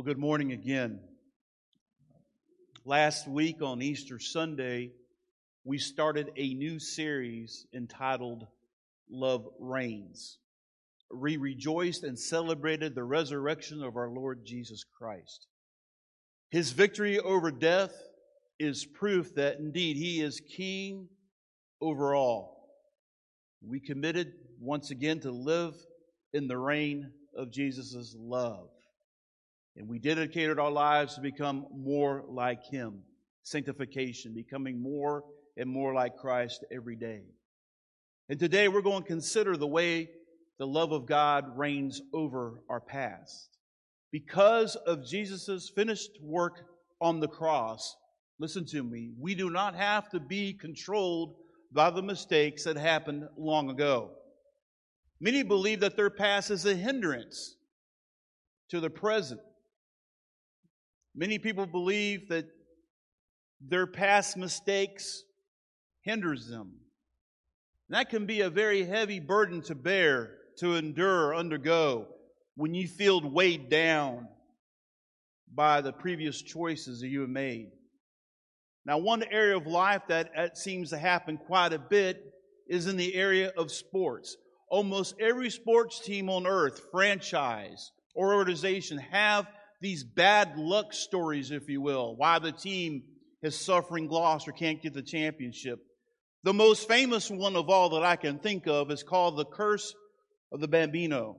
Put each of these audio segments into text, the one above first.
Well, good morning again. Last week on Easter Sunday, we started a new series entitled Love Reigns. We rejoiced and celebrated the resurrection of our Lord Jesus Christ. His victory over death is proof that indeed he is king over all. We committed once again to live in the reign of Jesus' love. And we dedicated our lives to become more like Him. Sanctification, becoming more and more like Christ every day. And today we're going to consider the way the love of God reigns over our past. Because of Jesus' finished work on the cross, listen to me, we do not have to be controlled by the mistakes that happened long ago. Many believe that their past is a hindrance to the present. Many people believe that their past mistakes hinders them. And that can be a very heavy burden to bear, to endure, undergo when you feel weighed down by the previous choices that you have made. Now, one area of life that, that seems to happen quite a bit is in the area of sports. Almost every sports team on earth, franchise or organization, have these bad luck stories, if you will, why the team is suffering loss or can't get the championship. The most famous one of all that I can think of is called the curse of the Bambino.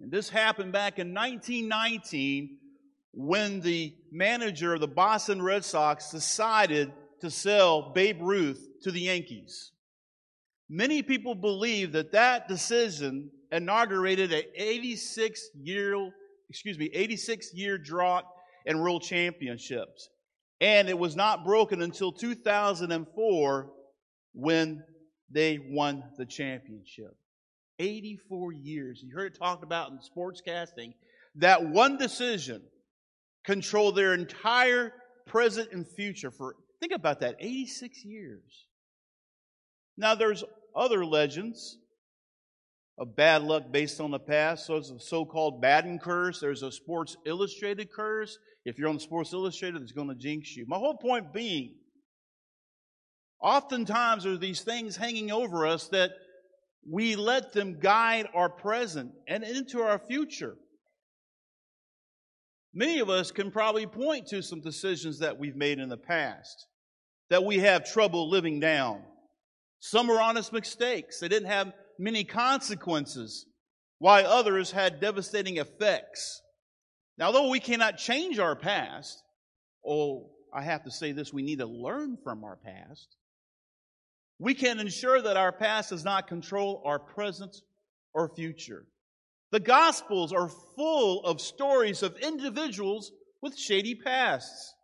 And this happened back in 1919 when the manager of the Boston Red Sox decided to sell Babe Ruth to the Yankees. Many people believe that that decision inaugurated an 86 year excuse me, 86 year drought in world championships. And it was not broken until 2004 when they won the championship. 84 years. You heard it talked about in sportscasting. That one decision controlled their entire present and future for, think about that, 86 years. Now there's other legends of bad luck based on the past. So it's a so-called Madden curse. There's a Sports Illustrated curse. If you're on Sports Illustrated, it's going to jinx you. My whole point being, oftentimes there are these things hanging over us that we let them guide our present and into our future. Many of us can probably point to some decisions that we've made in the past that we have trouble living down. Some are honest mistakes. They didn't have many consequences, while others had devastating effects. Now, though we cannot change our past, oh, I have to say this, we need to learn from our past. We can ensure that our past does not control our present or future. The Gospels are full of stories of individuals with shady pasts,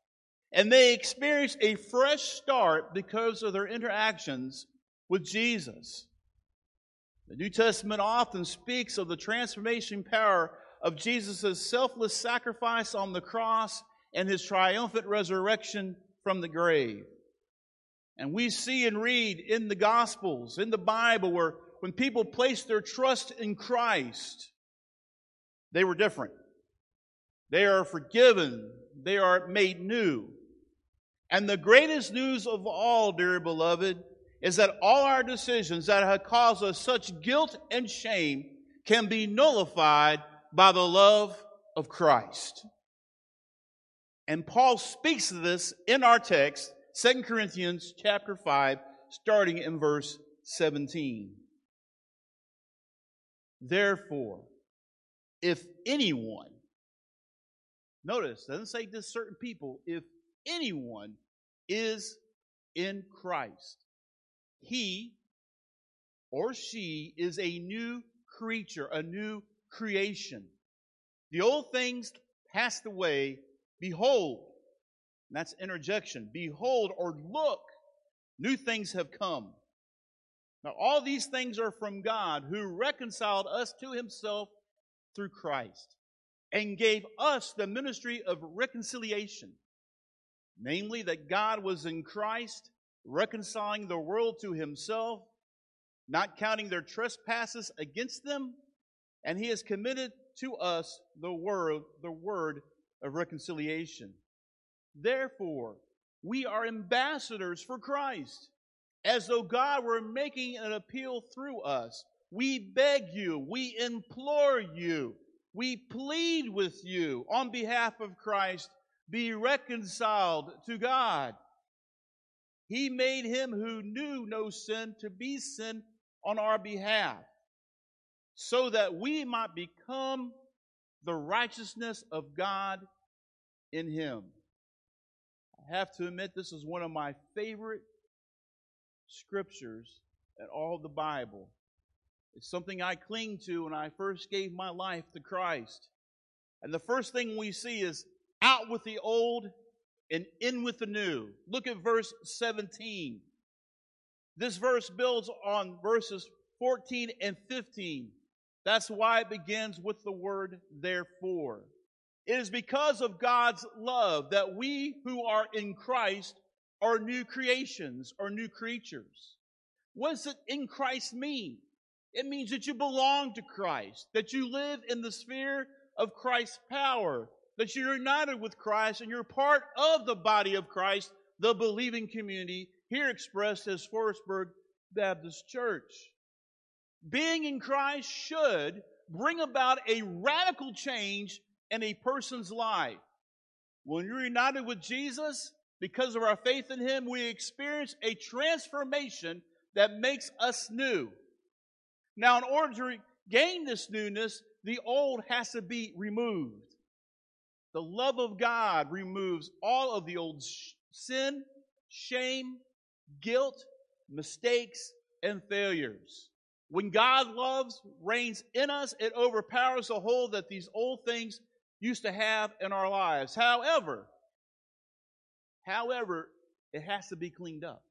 and they experience a fresh start because of their interactions with Jesus. The New Testament often speaks of the transformation power of Jesus' selfless sacrifice on the cross and his triumphant resurrection from the grave. And we see and read in the Gospels, in the Bible, where when people placed their trust in Christ, they were different. They are forgiven. They are made new. And the greatest news of all, dear beloved, is that all our decisions that have caused us such guilt and shame can be nullified by the love of Christ. And Paul speaks of this in our text, 2 Corinthians chapter 5, starting in verse 17. Therefore, if anyone, notice, doesn't say just certain people, if anyone is in Christ, he or she is a new creature, a new creation. The old things passed away. Behold, that's interjection. Behold or look, new things have come. Now, all these things are from God who reconciled us to himself through Christ and gave us the ministry of reconciliation. Namely, that God was in Christ reconciling the world to himself, not counting their trespasses against them, and he has committed to us the word, the word of reconciliation. Therefore, we are ambassadors for Christ, as though God were making an appeal through us. We beg you, we implore you, we plead with you on behalf of Christ, be reconciled to God. He made him who knew no sin to be sin on our behalf, so that we might become the righteousness of God in him. I have to admit, this is one of my favorite scriptures in all the Bible. It's something I cling to when I first gave my life to Christ. And the first thing we see is out with the old and in with the new. Look at verse 17. This verse builds on verses 14 and 15. That's why it begins with the word therefore. It is because of God's love that we who are in Christ are new creations or new creatures. What does it in Christ mean? It means that you belong to Christ, that you live in the sphere of Christ's power, that you're united with Christ and you're part of the body of Christ, the believing community, here expressed as Forestburg Baptist Church. Being in Christ should bring about a radical change in a person's life. When you're united with Jesus, because of our faith in Him, we experience a transformation that makes us new. Now, in order to gain this newness, the old has to be removed. The love of God removes all of the old sin, shame, guilt, mistakes, and failures. When God loves reigns in us, it overpowers the hold that these old things used to have in our lives. However, however, it has to be cleaned up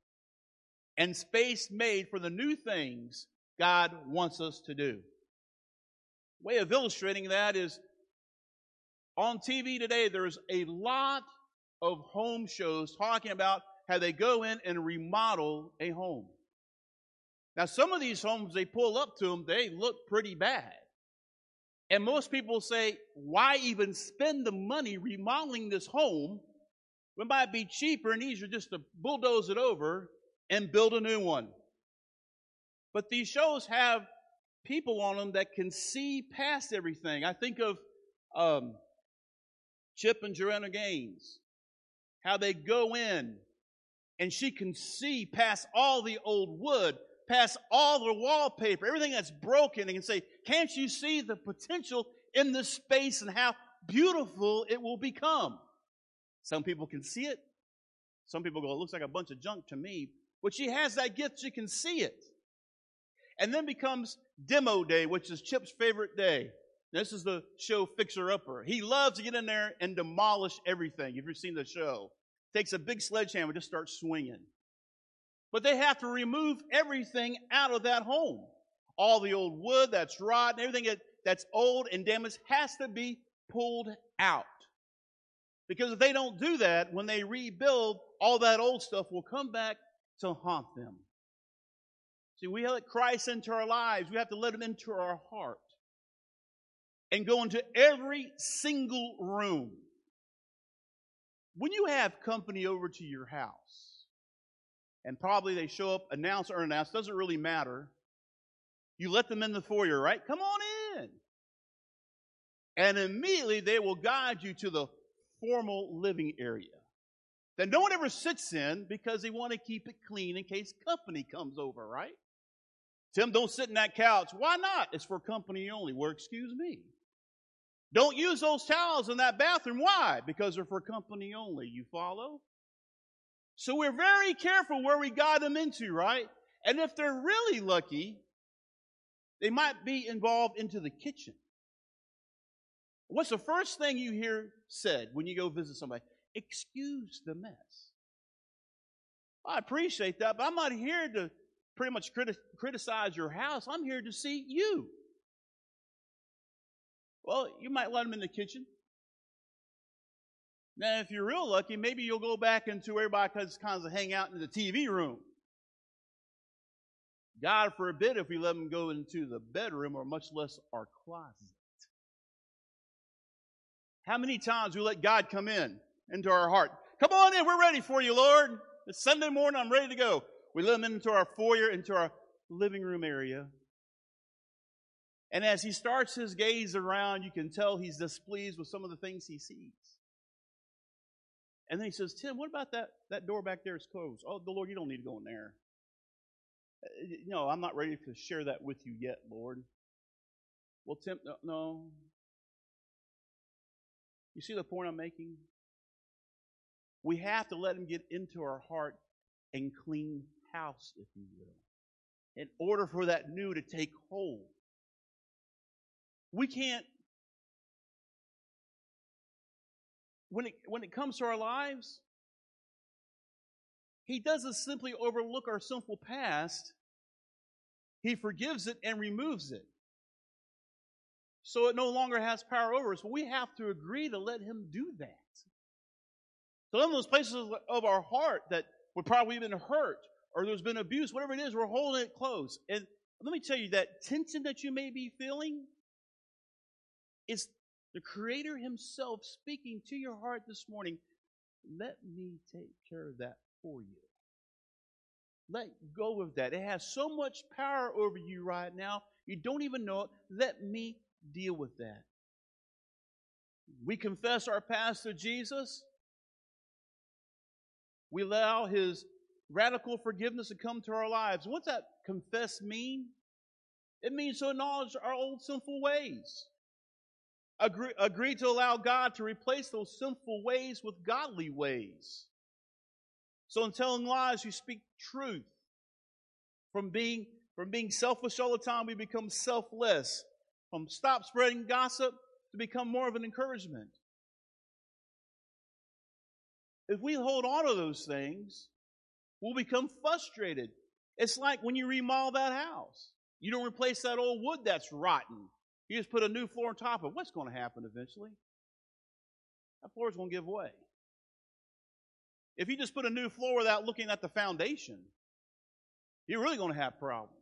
and space made for the new things God wants us to do. Way of illustrating that is on TV today, there's a lot of home shows talking about how they go in and remodel a home. Now, some of these homes, they pull up to them, they look pretty bad. And most people say, why even spend the money remodeling this home? It might be cheaper and easier just to bulldoze it over and build a new one. But these shows have people on them that can see past everything. I think of um, Chip and Joanna Gaines, how they go in and she can see past all the old wood past all the wallpaper, everything that's broken, and can say, Can't you see the potential in this space and how beautiful it will become? Some people can see it. Some people go, It looks like a bunch of junk to me. But she has that gift, she can see it. And then becomes demo day, which is Chip's favorite day. This is the show Fixer Upper. He loves to get in there and demolish everything. If you've seen the show, takes a big sledgehammer, just starts swinging. But they have to remove everything out of that home. All the old wood that's rotten, everything that's old and damaged has to be pulled out. Because if they don't do that, when they rebuild, all that old stuff will come back to haunt them. See, we let Christ into our lives. We have to let him into our heart and go into every single room. When you have company over to your house, and probably they show up, announce or unannounced, doesn't really matter. You let them in the foyer, right? Come on in. And immediately they will guide you to the formal living area that no one ever sits in because they want to keep it clean in case company comes over, right? Tim, don't sit in that couch. Why not? It's for company only. Well, excuse me. Don't use those towels in that bathroom. Why? Because they're for company only. You follow? So we're very careful where we guide them into, right? And if they're really lucky, they might be involved into the kitchen. What's the first thing you hear said when you go visit somebody? Excuse the mess. I appreciate that, but I'm not here to pretty much criti- criticize your house. I'm here to see you. Well, you might let them in the kitchen. Now, if you're real lucky, maybe you'll go back into everybody kind of hang out in the TV room. God forbid if we let them go into the bedroom or much less our closet. How many times we let God come in into our heart? Come on in, we're ready for you, Lord. It's Sunday morning, I'm ready to go. We let them into our foyer, into our living room area. And as he starts his gaze around, you can tell he's displeased with some of the things he sees. And then he says, Tim, what about that, that door back there is closed? Oh, the Lord, you don't need to go in there. Uh, no, I'm not ready to share that with you yet, Lord. Well, Tim, no, no. You see the point I'm making? We have to let him get into our heart and clean house, if you will, in order for that new to take hold. We can't, when it, when it comes to our lives, He doesn't simply overlook our sinful past, He forgives it and removes it. So it no longer has power over us. But we have to agree to let Him do that. So, in those places of our heart that would probably been hurt or there's been abuse, whatever it is, we're holding it close. And let me tell you that tension that you may be feeling is the Creator Himself speaking to your heart this morning. Let me take care of that for you. Let go of that. It has so much power over you right now, you don't even know it. Let me deal with that. We confess our past to Jesus. We allow His radical forgiveness to come to our lives. What's that confess mean? It means to acknowledge our old sinful ways. Agree, agree to allow God to replace those sinful ways with godly ways. So in telling lies, you speak truth. From being, from being selfish all the time, we become selfless. From stop spreading gossip to become more of an encouragement. If we hold on to those things, we'll become frustrated. It's like when you remodel that house. You don't replace that old wood that's rotten. You just put a new floor on top of it. What's going to happen eventually? That floor is going to give way. If you just put a new floor without looking at the foundation, you're really going to have problems.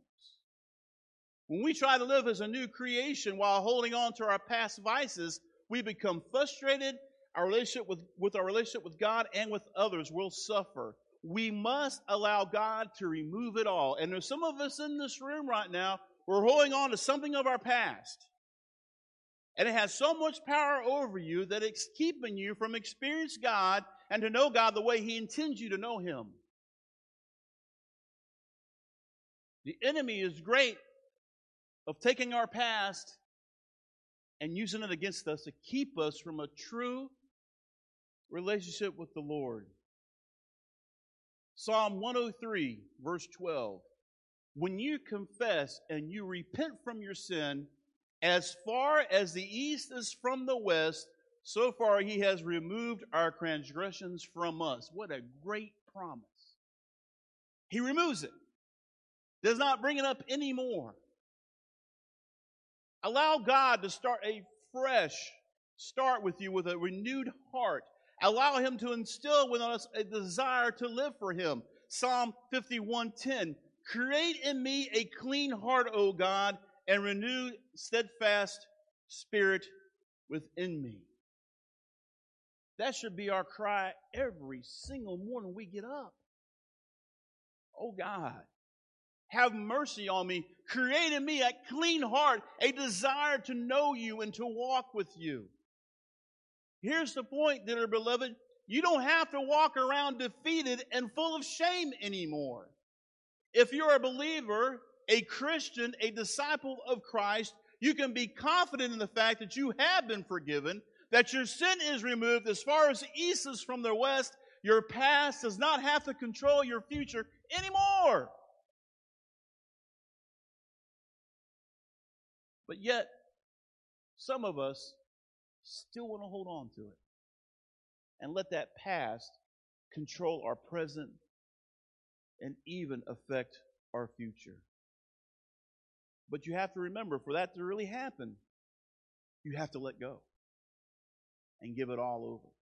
When we try to live as a new creation while holding on to our past vices, we become frustrated. Our relationship with, with our relationship with God and with others will suffer we must allow God to remove it all. And there's some of us in this room right now, we're holding on to something of our past. And it has so much power over you that it's keeping you from experiencing God and to know God the way He intends you to know Him. The enemy is great of taking our past and using it against us to keep us from a true relationship with the Lord. Psalm 103, verse 12. When you confess and you repent from your sin, as far as the east is from the west, so far he has removed our transgressions from us. What a great promise. He removes it, does not bring it up anymore. Allow God to start a fresh start with you with a renewed heart Allow him to instill within us a desire to live for him. Psalm 51:10. Create in me a clean heart, O God, and renew steadfast spirit within me. That should be our cry every single morning we get up. Oh God, have mercy on me. Create in me a clean heart, a desire to know you and to walk with you. Here's the point, dear beloved. You don't have to walk around defeated and full of shame anymore. If you're a believer, a Christian, a disciple of Christ, you can be confident in the fact that you have been forgiven, that your sin is removed as far as the east is from the west. Your past does not have to control your future anymore. But yet, some of us still want to hold on to it and let that past control our present and even affect our future. But you have to remember, for that to really happen, you have to let go and give it all over.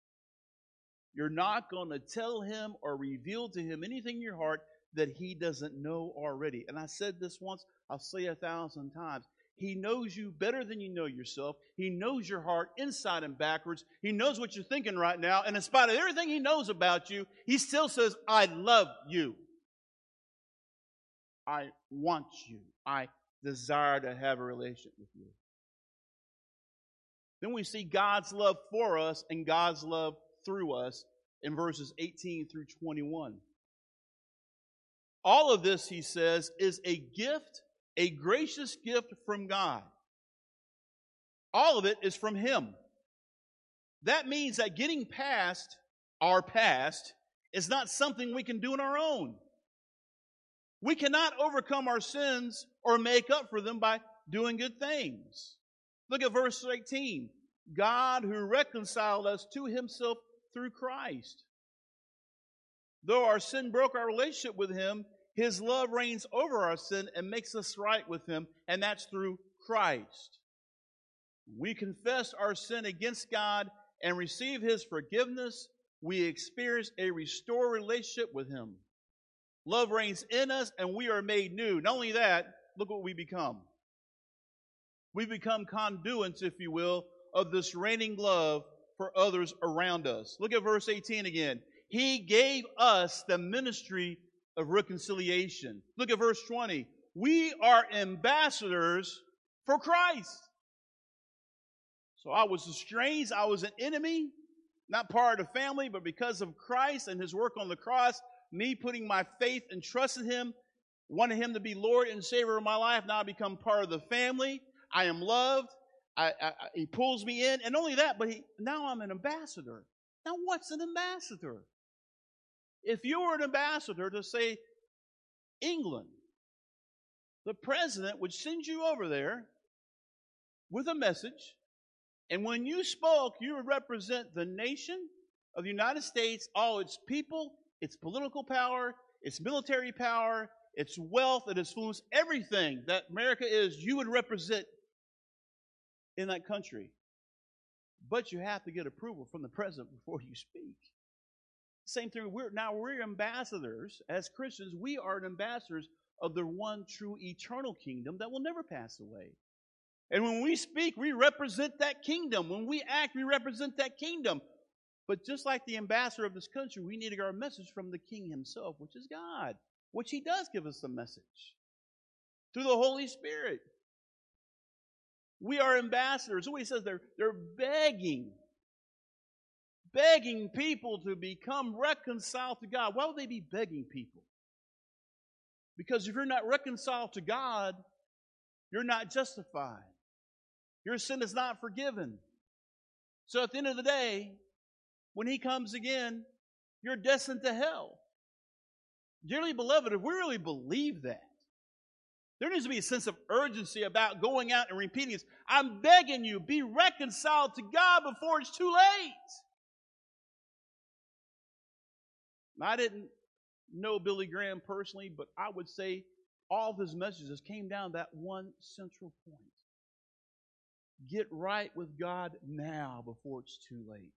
You're not going to tell him or reveal to him anything in your heart that he doesn't know already. And I said this once, I'll say it a thousand times. He knows you better than you know yourself. He knows your heart inside and backwards. He knows what you're thinking right now. And in spite of everything He knows about you, He still says, I love you. I want you. I desire to have a relationship with you. Then we see God's love for us and God's love through us in verses 18 through 21. All of this, he says, is a gift, a gracious gift from God. All of it is from Him. That means that getting past our past is not something we can do on our own. We cannot overcome our sins or make up for them by doing good things. Look at verse 18. God who reconciled us to himself through Christ. Though our sin broke our relationship with him, his love reigns over our sin and makes us right with him, and that's through Christ. We confess our sin against God and receive his forgiveness. We experience a restored relationship with him. Love reigns in us and we are made new. Not only that, look what we become. We become conduits, if you will, of this reigning love for others around us. Look at verse 18 again. He gave us the ministry of reconciliation. Look at verse 20. We are ambassadors for Christ. So I was estranged, I was an enemy, not part of the family, but because of Christ and his work on the cross, me putting my faith and trust in him, wanting him to be Lord and Savior of my life, now I become part of the family. I am loved. I, I, he pulls me in, and only that, but he, now I'm an ambassador. Now, what's an ambassador? If you were an ambassador to say England, the president would send you over there with a message, and when you spoke, you would represent the nation of the United States, all its people, its political power, its military power, its wealth, its influence, everything that America is, you would represent in that country. But you have to get approval from the president before you speak. Same thing, we're now we're ambassadors as Christians, we are ambassadors of the one true eternal kingdom that will never pass away. And when we speak, we represent that kingdom. When we act, we represent that kingdom. But just like the ambassador of this country, we need to get our message from the king himself, which is God, which he does give us the message through the Holy Spirit. We are ambassadors. So he says they're, they're begging, begging people to become reconciled to God. Why would they be begging people? Because if you're not reconciled to God, you're not justified. Your sin is not forgiven. So at the end of the day, when he comes again, you're destined to hell. Dearly beloved, if we really believe that, there needs to be a sense of urgency about going out and repeating this. I'm begging you, be reconciled to God before it's too late. I didn't know Billy Graham personally, but I would say all of his messages came down that one central point. Get right with God now before it's too late.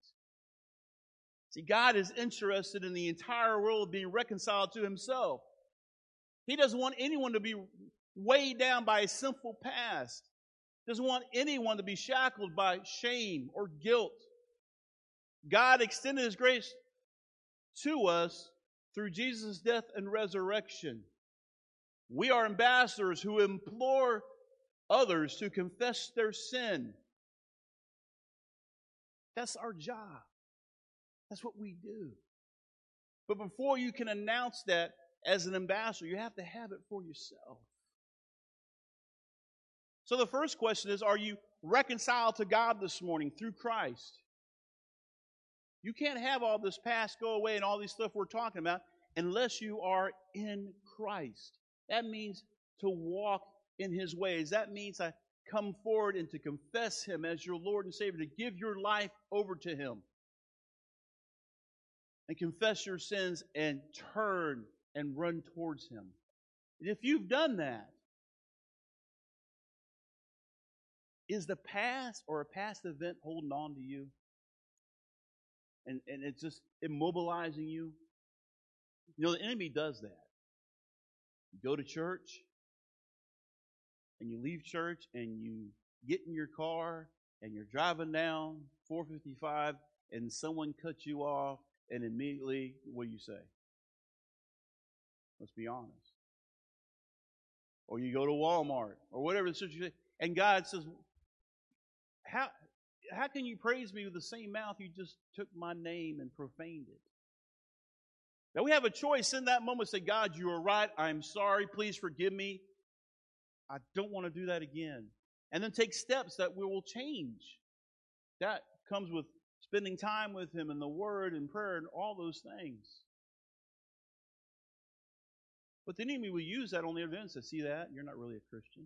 See, God is interested in the entire world being reconciled to Himself. He doesn't want anyone to be weighed down by a sinful past. Doesn't want anyone to be shackled by shame or guilt. God extended His grace to us through Jesus' death and resurrection. We are ambassadors who implore others to confess their sin. That's our job. That's what we do. But before you can announce that as an ambassador, you have to have it for yourself. So the first question is Are you reconciled to God this morning through Christ? You can't have all this past go away and all these stuff we're talking about unless you are in Christ. That means to walk in his ways. That means I come forward and to confess him as your Lord and Savior, to give your life over to him. And confess your sins and turn and run towards him. And if you've done that, is the past or a past event holding on to you? And, and it's just immobilizing you? You know, the enemy does that. You go to church, and you leave church and you get in your car and you're driving down 455 and someone cuts you off and immediately what do you say? Let's be honest. Or you go to Walmart or whatever the situation and God says, How how can you praise me with the same mouth you just took my name and profaned it? Now we have a choice in that moment say, God, you are right. I'm sorry. Please forgive me. I don't want to do that again. And then take steps that we will change. That comes with spending time with Him and the Word and prayer and all those things. But the enemy will use that on the evidence to see that you're not really a Christian.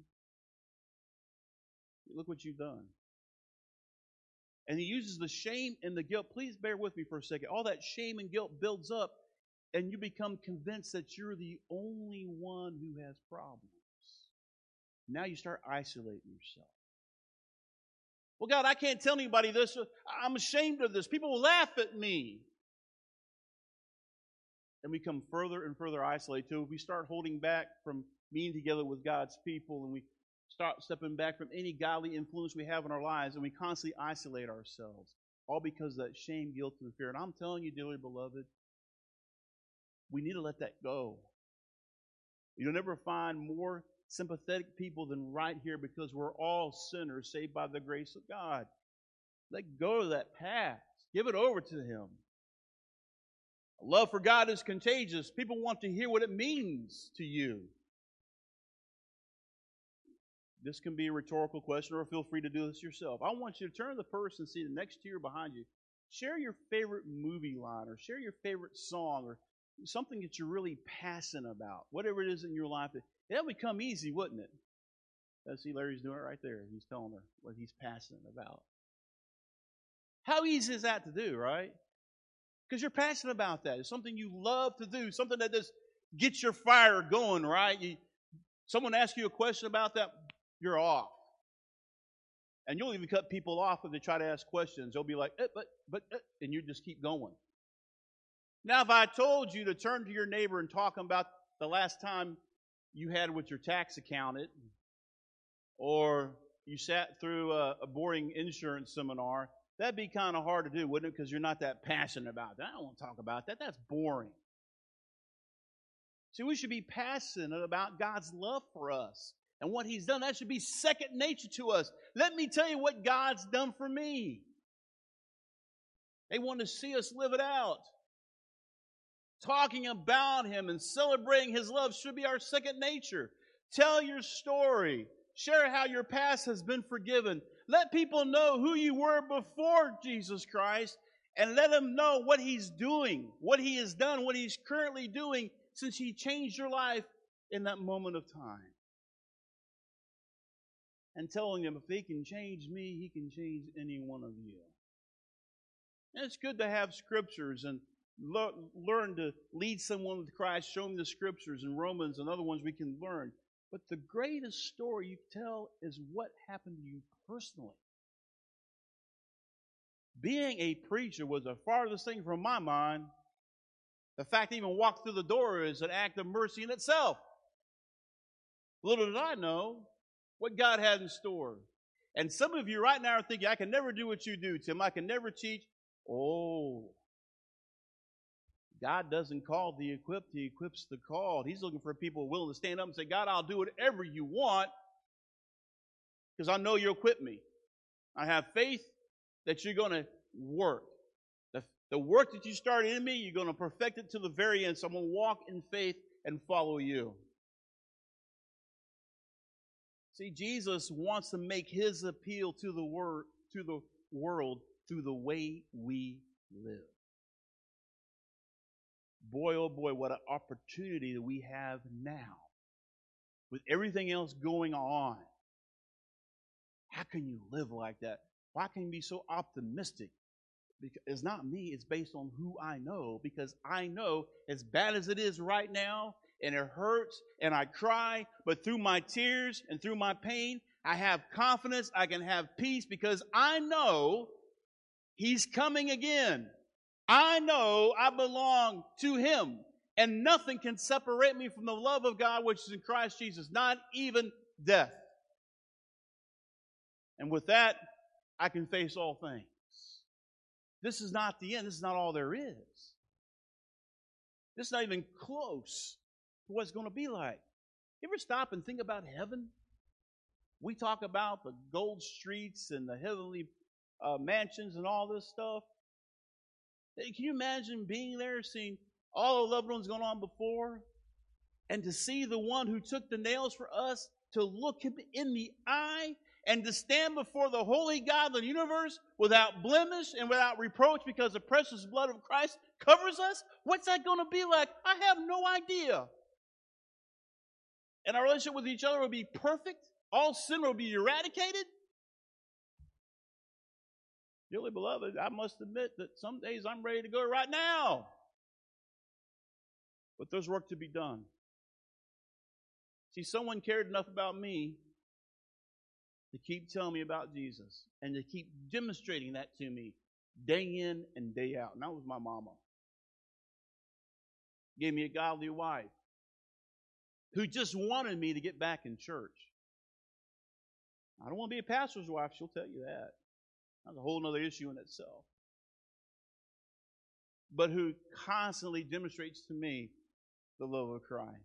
Look what you've done. And he uses the shame and the guilt. Please bear with me for a second. All that shame and guilt builds up, and you become convinced that you're the only one who has problems. Now you start isolating yourself. Well, God, I can't tell anybody this. I'm ashamed of this. People will laugh at me. And we come further and further isolated too. We start holding back from meeting together with God's people, and we start stepping back from any godly influence we have in our lives, and we constantly isolate ourselves. All because of that shame, guilt, and fear. And I'm telling you, dearly beloved, we need to let that go. You'll never find more sympathetic people than right here because we're all sinners saved by the grace of God. Let go of that past. Give it over to Him. Love for God is contagious. People want to hear what it means to you. This can be a rhetorical question, or feel free to do this yourself. I want you to turn to the person seated next to you or behind you. Share your favorite movie line, or share your favorite song, or something that you're really passionate about. Whatever it is in your life, that would come easy, wouldn't it? I see Larry's doing it right there. He's telling her what he's passionate about. How easy is that to do, right? Because you're passionate about that. It's something you love to do, something that just gets your fire going, right? You, someone asks you a question about that, you're off. And you'll even cut people off if they try to ask questions. They'll be like, eh, but, but, eh, and you just keep going. Now, if I told you to turn to your neighbor and talk about the last time you had with your tax accountant, or you sat through a, a boring insurance seminar, that'd be kind of hard to do, wouldn't it? Because you're not that passionate about that. I don't want to talk about that. That's boring. See, we should be passionate about God's love for us and what He's done. That should be second nature to us. Let me tell you what God's done for me. They want to see us live it out. Talking about Him and celebrating His love should be our second nature. Tell your story. Share how your past has been forgiven. Let people know who you were before Jesus Christ and let them know what He's doing, what He has done, what He's currently doing since He changed your life in that moment of time and telling them if he can change me, he can change any one of you. And it's good to have scriptures and learn to lead someone to Christ, show them the scriptures and Romans and other ones we can learn. But the greatest story you tell is what happened to you personally. Being a preacher was the farthest thing from my mind. The fact to even walk through the door is an act of mercy in itself. Little did I know what God had in store. And some of you right now are thinking, I can never do what you do, Tim. I can never teach. Oh, God doesn't call the equipped, He equips the called. He's looking for people willing to stand up and say, God, I'll do whatever you want because I know you'll equip me. I have faith that you're going to work. The, the work that you started in me, you're going to perfect it to the very end. So I'm going to walk in faith and follow you. See, Jesus wants to make his appeal to the to the world through the way we live. Boy, oh boy, what an opportunity that we have now. With everything else going on. How can you live like that? Why can you be so optimistic? Because it's not me, it's based on who I know. Because I know, as bad as it is right now, and it hurts and I cry, but through my tears and through my pain, I have confidence, I can have peace because I know He's coming again. I know I belong to Him, and nothing can separate me from the love of God which is in Christ Jesus, not even death. And with that, I can face all things. This is not the end. This is not all there is. This is not even close to what it's going to be like. You ever stop and think about heaven? We talk about the gold streets and the heavenly uh, mansions and all this stuff. Can you imagine being there, seeing all the loved ones going on before, and to see the one who took the nails for us, to look him in the eye, and to stand before the holy God of the universe without blemish and without reproach because the precious blood of Christ covers us? What's that going to be like? I have no idea. And our relationship with each other will be perfect. All sin will be eradicated. Dearly beloved, I must admit that some days I'm ready to go right now. But there's work to be done. See, someone cared enough about me to keep telling me about Jesus and to keep demonstrating that to me day in and day out. And that was my mama. Gave me a godly wife who just wanted me to get back in church. I don't want to be a pastor's wife, she'll tell you that. That's a whole other issue in itself. But who constantly demonstrates to me the love of Christ.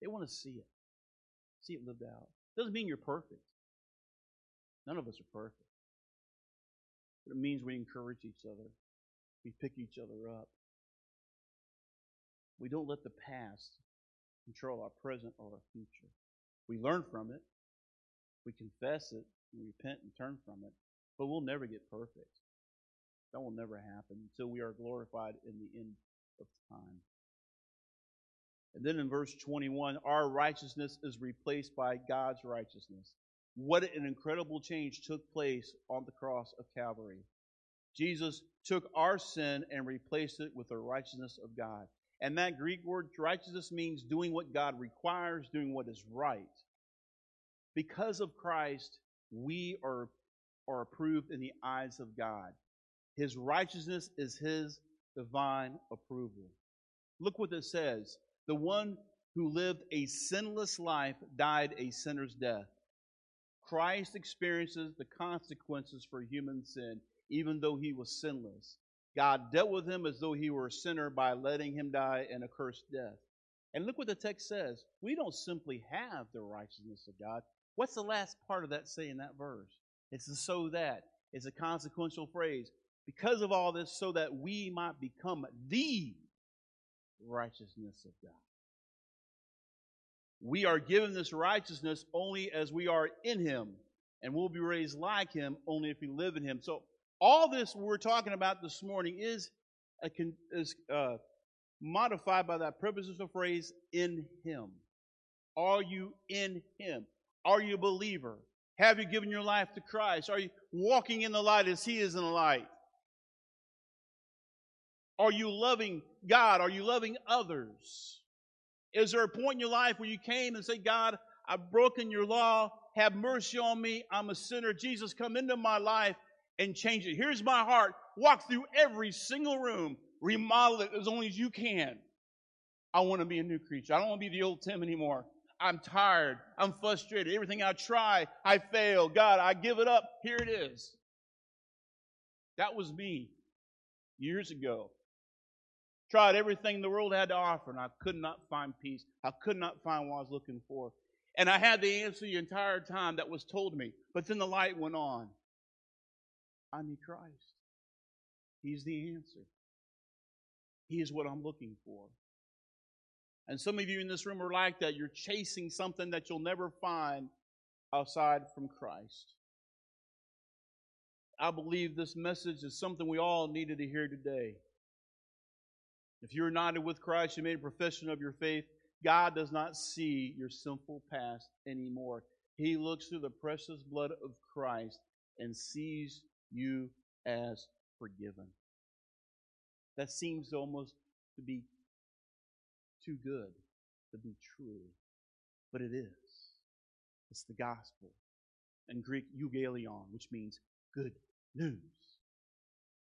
They want to see it, see it lived out. Doesn't mean you're perfect. None of us are perfect. But it means we encourage each other. We pick each other up. We don't let the past control our present or our future. We learn from it. We confess it and repent and turn from it. But we'll never get perfect. That will never happen until we are glorified in the end of time. And then in verse 21, our righteousness is replaced by God's righteousness. What an incredible change took place on the cross of Calvary. Jesus took our sin and replaced it with the righteousness of God. And that Greek word righteousness means doing what God requires, doing what is right. Because of Christ, we are, are approved in the eyes of God. His righteousness is His divine approval. Look what it says. The one who lived a sinless life died a sinner's death. Christ experiences the consequences for human sin, even though he was sinless. God dealt with him as though he were a sinner by letting him die an accursed death. And look what the text says. We don't simply have the righteousness of God. What's the last part of that say in that verse? It's the so that. It's a consequential phrase. Because of all this, so that we might become the righteousness of God. We are given this righteousness only as we are in Him, and we'll be raised like Him only if we live in Him. So, all this we're talking about this morning is, a, is uh, modified by that prepositional phrase, in Him. Are you in Him? Are you a believer? Have you given your life to Christ? Are you walking in the light as He is in the light? Are you loving God? Are you loving others? Is there a point in your life where you came and said, God, I've broken your law. Have mercy on me. I'm a sinner. Jesus, come into my life and change it. Here's my heart. Walk through every single room. Remodel it as only as you can. I want to be a new creature. I don't want to be the old Tim anymore. I'm tired. I'm frustrated. Everything I try, I fail. God, I give it up. Here it is. That was me years ago. Tried everything the world had to offer, and I could not find peace. I could not find what I was looking for. And I had the answer the entire time that was told me. But then the light went on. I need Christ. He's the answer. He is what I'm looking for. And some of you in this room are like that. You're chasing something that you'll never find outside from Christ. I believe this message is something we all needed to hear today. If you're united with Christ, you made a profession of your faith, God does not see your sinful past anymore. He looks through the precious blood of Christ and sees you as forgiven. That seems almost to be too good to be true, but it is. It's the gospel. In Greek, euangelion, which means good news.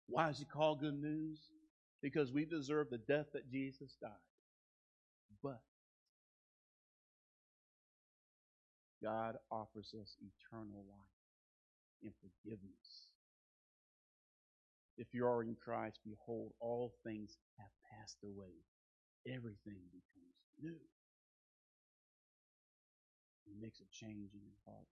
Why is it called good news? because we deserve the death that Jesus died. But God offers us eternal life and forgiveness. If you are in Christ, behold, all things have passed away. Everything becomes new. It makes a change in your heart.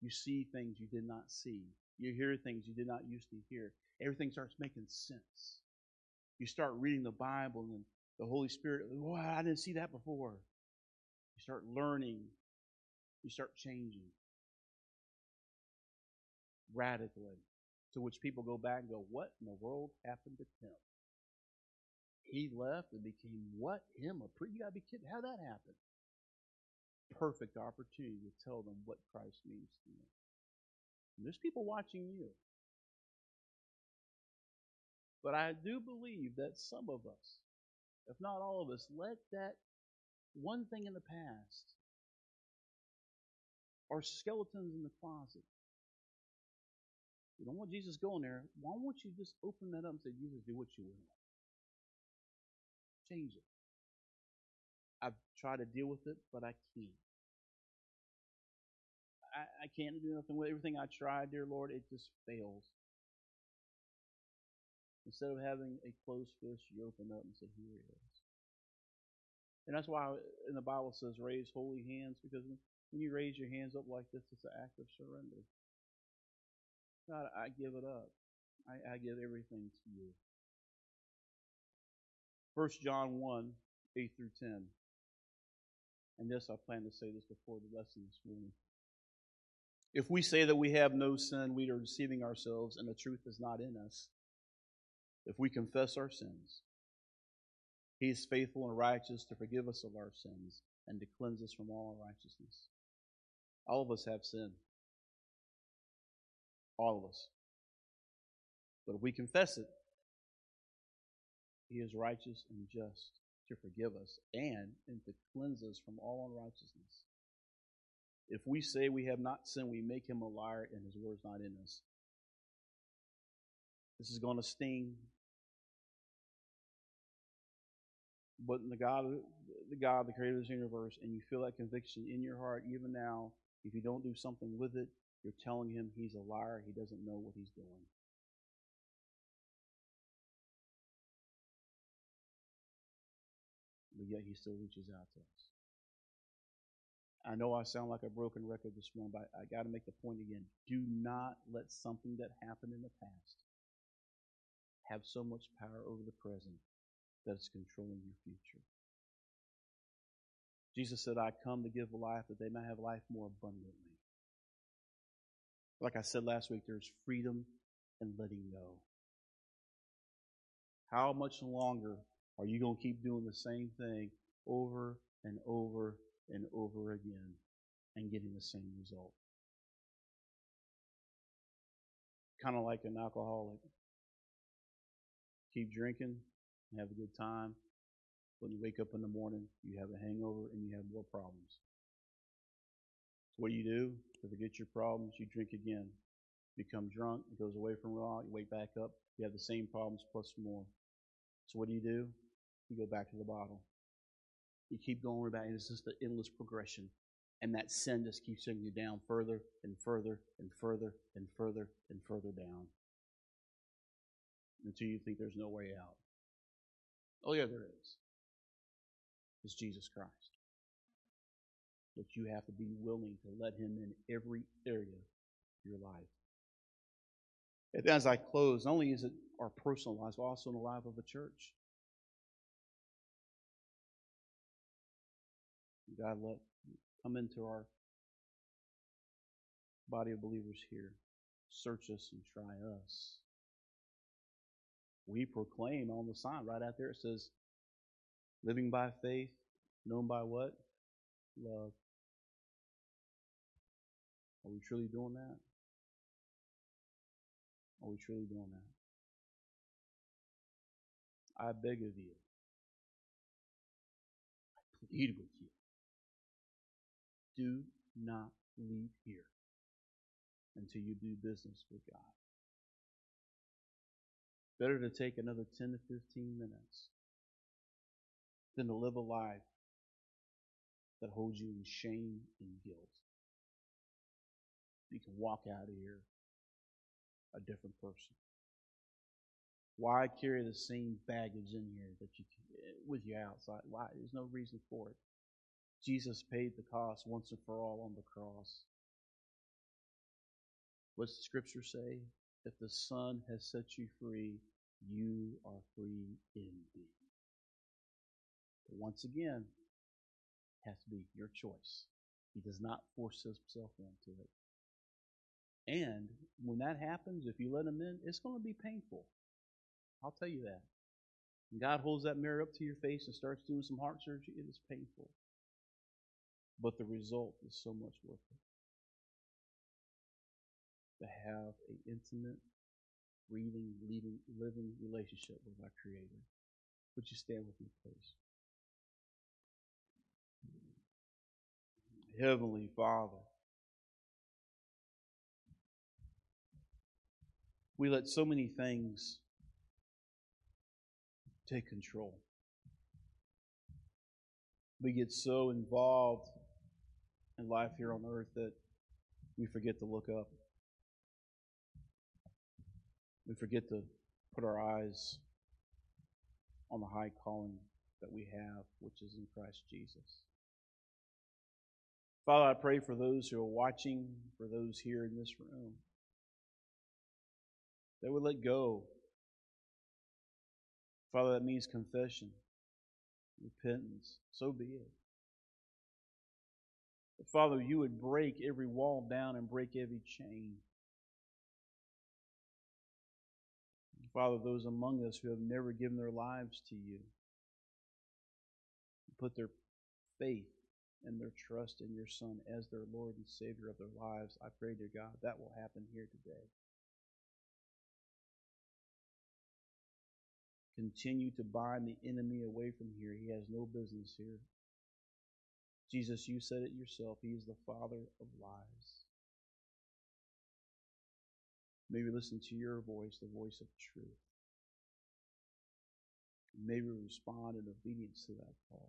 You see things you did not see. You hear things you did not used to hear. Everything starts making sense. You start reading the Bible and the Holy Spirit, wow, I didn't see that before. You start learning. You start changing radically. To which people go back and go, What in the world happened to Tim? He left and became what? Him a priest? You gotta be kidding. How'd that happen? Perfect opportunity to tell them what Christ means to them. And there's people watching you. But I do believe that some of us, if not all of us, let that one thing in the past or skeletons in the closet you don't want Jesus going there. Why won't you just open that up and say, Jesus, do what you will? Change it. I've tried to deal with it, but I can't. I, I can't do nothing with everything I tried, dear Lord, it just fails. Instead of having a closed fist, you open up and say, Here it is. And that's why in the Bible says raise holy hands, because when you raise your hands up like this, it's an act of surrender. God, I give it up. I, I give everything to you. 1 John 1, 8 through 10. And this, I plan to say this before the lesson this morning. If we say that we have no sin, we are deceiving ourselves, and the truth is not in us. If we confess our sins, He is faithful and righteous to forgive us of our sins and to cleanse us from all unrighteousness. All of us have sin. All of us. But if we confess it, He is righteous and just to forgive us and, and to cleanse us from all unrighteousness. If we say we have not sinned, we make him a liar and his word is not in us. This is going to sting. But the God, the God, the creator of this universe, and you feel that conviction in your heart, even now, if you don't do something with it, you're telling him he's a liar. He doesn't know what he's doing. But yet he still reaches out to us. I know I sound like a broken record this morning, but I, got to make the point again. Do not let something that happened in the past have so much power over the present that it's controlling your future. Jesus said, I come to give life that they may have life more abundantly. Like I said last week, there's freedom in letting go. How much longer are you going to keep doing the same thing over and over and over again and getting the same result? Kind of like an alcoholic. Keep drinking and have a good time. When you wake up in the morning, you have a hangover and you have more problems. What do you do to forget your problems? You drink again. Become drunk, it goes away from law, you wake back up, you have the same problems plus more. So what do you do? You go back to the bottle. You keep going back, and it's just an endless progression. And that sin just keeps sending you down further and further and further and further and further down until you think there's no way out. Oh, yeah, there is. It's Jesus Christ but you have to be willing to let Him in every area of your life. And as I close, not only is it our personal lives, but also in the life of the church. God, let come into our body of believers here. Search us and try us. We proclaim on the sign right out there, it says, living by faith, known by what? Love. Are we truly doing that? Are we truly doing that? I beg of you. I plead with you. Do not leave here until you do business with God. Better to take another 10 to 15 minutes than to live a life that holds you in shame and guilt. You can walk out of here a different person. Why carry the same baggage in here that you with you outside? Why? There's no reason for it. Jesus paid the cost once and for all on the cross. What's the scripture say? If the Son has set you free, you are free indeed. But once again, it has to be your choice. He does not force himself into it. And when that happens, if you let him in, it's going to be painful. I'll tell you that. When God holds that mirror up to your face and starts doing some heart surgery, it is painful. But the result is so much worth it. To have an intimate, breathing, leading, living relationship with our Creator. Would you stand with me, please? Heavenly Father, we let so many things take control. We get so involved in life here on earth that we forget to look up. We forget to put our eyes on the high calling that we have, which is in Christ Jesus. Father, I pray for those who are watching, for those here in this room, that would let go. Father, that means confession, repentance. So be it. Father, you would break every wall down and break every chain. Father, those among us who have never given their lives to you, put their faith and their trust in your Son as their Lord and Savior of their lives, I pray, dear God, that will happen here today. Continue to bind the enemy away from here. He has no business here. Jesus, you said it yourself. He is the father of lies. May we listen to your voice, the voice of truth. May we respond in obedience to that call.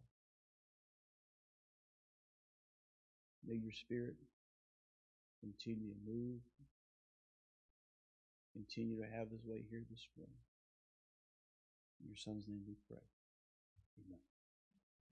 May your spirit continue to move, continue to have his way here this morning. In your son's name we pray.